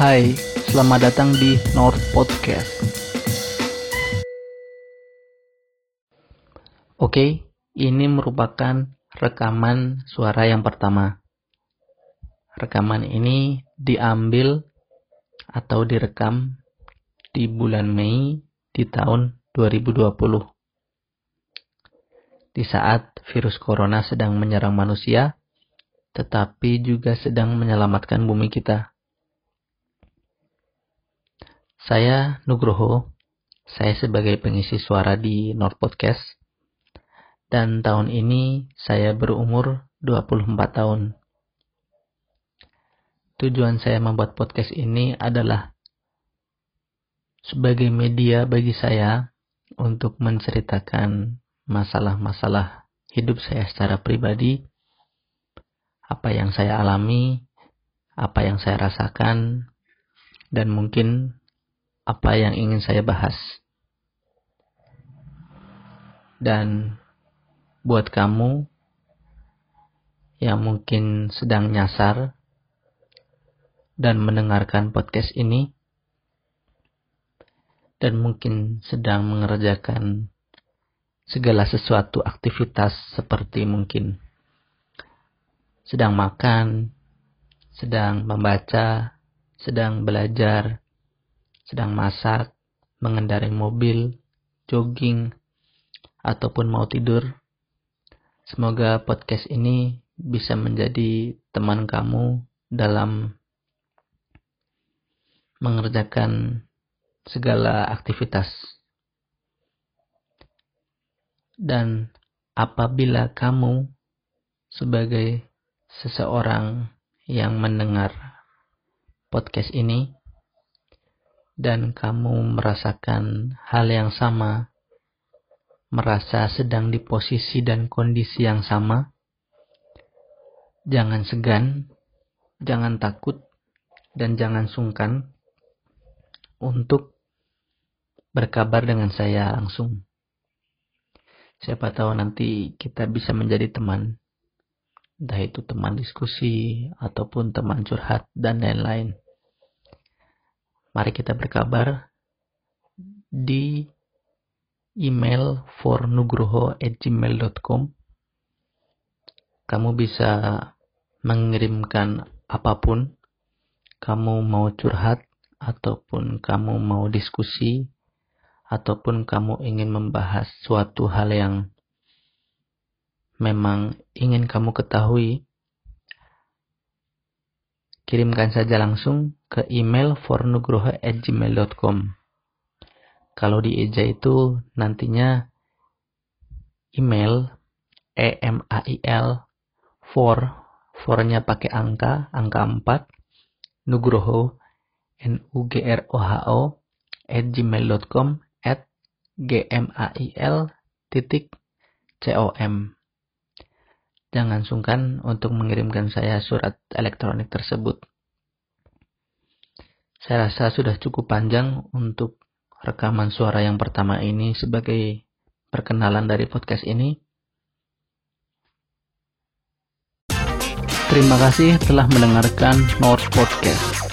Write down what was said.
Hai, selamat datang di North Podcast. Oke, ini merupakan rekaman suara yang pertama. Rekaman ini diambil atau direkam di bulan Mei di tahun 2020. Di saat virus corona sedang menyerang manusia, tetapi juga sedang menyelamatkan bumi kita. Saya Nugroho, saya sebagai pengisi suara di North Podcast, dan tahun ini saya berumur 24 tahun. Tujuan saya membuat podcast ini adalah sebagai media bagi saya untuk menceritakan masalah-masalah hidup saya secara pribadi, apa yang saya alami, apa yang saya rasakan, dan mungkin apa yang ingin saya bahas. Dan buat kamu yang mungkin sedang nyasar dan mendengarkan podcast ini, dan mungkin sedang mengerjakan segala sesuatu aktivitas seperti mungkin sedang makan, sedang membaca, sedang belajar, sedang masak, mengendarai mobil, jogging, ataupun mau tidur. Semoga podcast ini bisa menjadi teman kamu dalam mengerjakan segala aktivitas. Dan apabila kamu sebagai seseorang yang mendengar podcast ini, dan kamu merasakan hal yang sama, merasa sedang di posisi dan kondisi yang sama, jangan segan, jangan takut, dan jangan sungkan untuk berkabar dengan saya langsung. Siapa tahu nanti kita bisa menjadi teman, entah itu teman diskusi ataupun teman curhat dan lain-lain mari kita berkabar di email fornugroho@gmail.com. Kamu bisa mengirimkan apa pun, kamu mau curhat ataupun kamu mau diskusi ataupun kamu ingin membahas suatu hal yang memang ingin kamu ketahui kirimkan saja langsung ke email fornugroho@gmail.com. Kalau di eja itu nantinya email e m a i l for fornya pakai angka angka 4 nugroho n u g r o h o at gmail.com at g m a i l titik c o m Jangan sungkan untuk mengirimkan saya surat elektronik tersebut. Saya rasa sudah cukup panjang untuk rekaman suara yang pertama ini sebagai perkenalan dari podcast ini. Terima kasih telah mendengarkan North Podcast.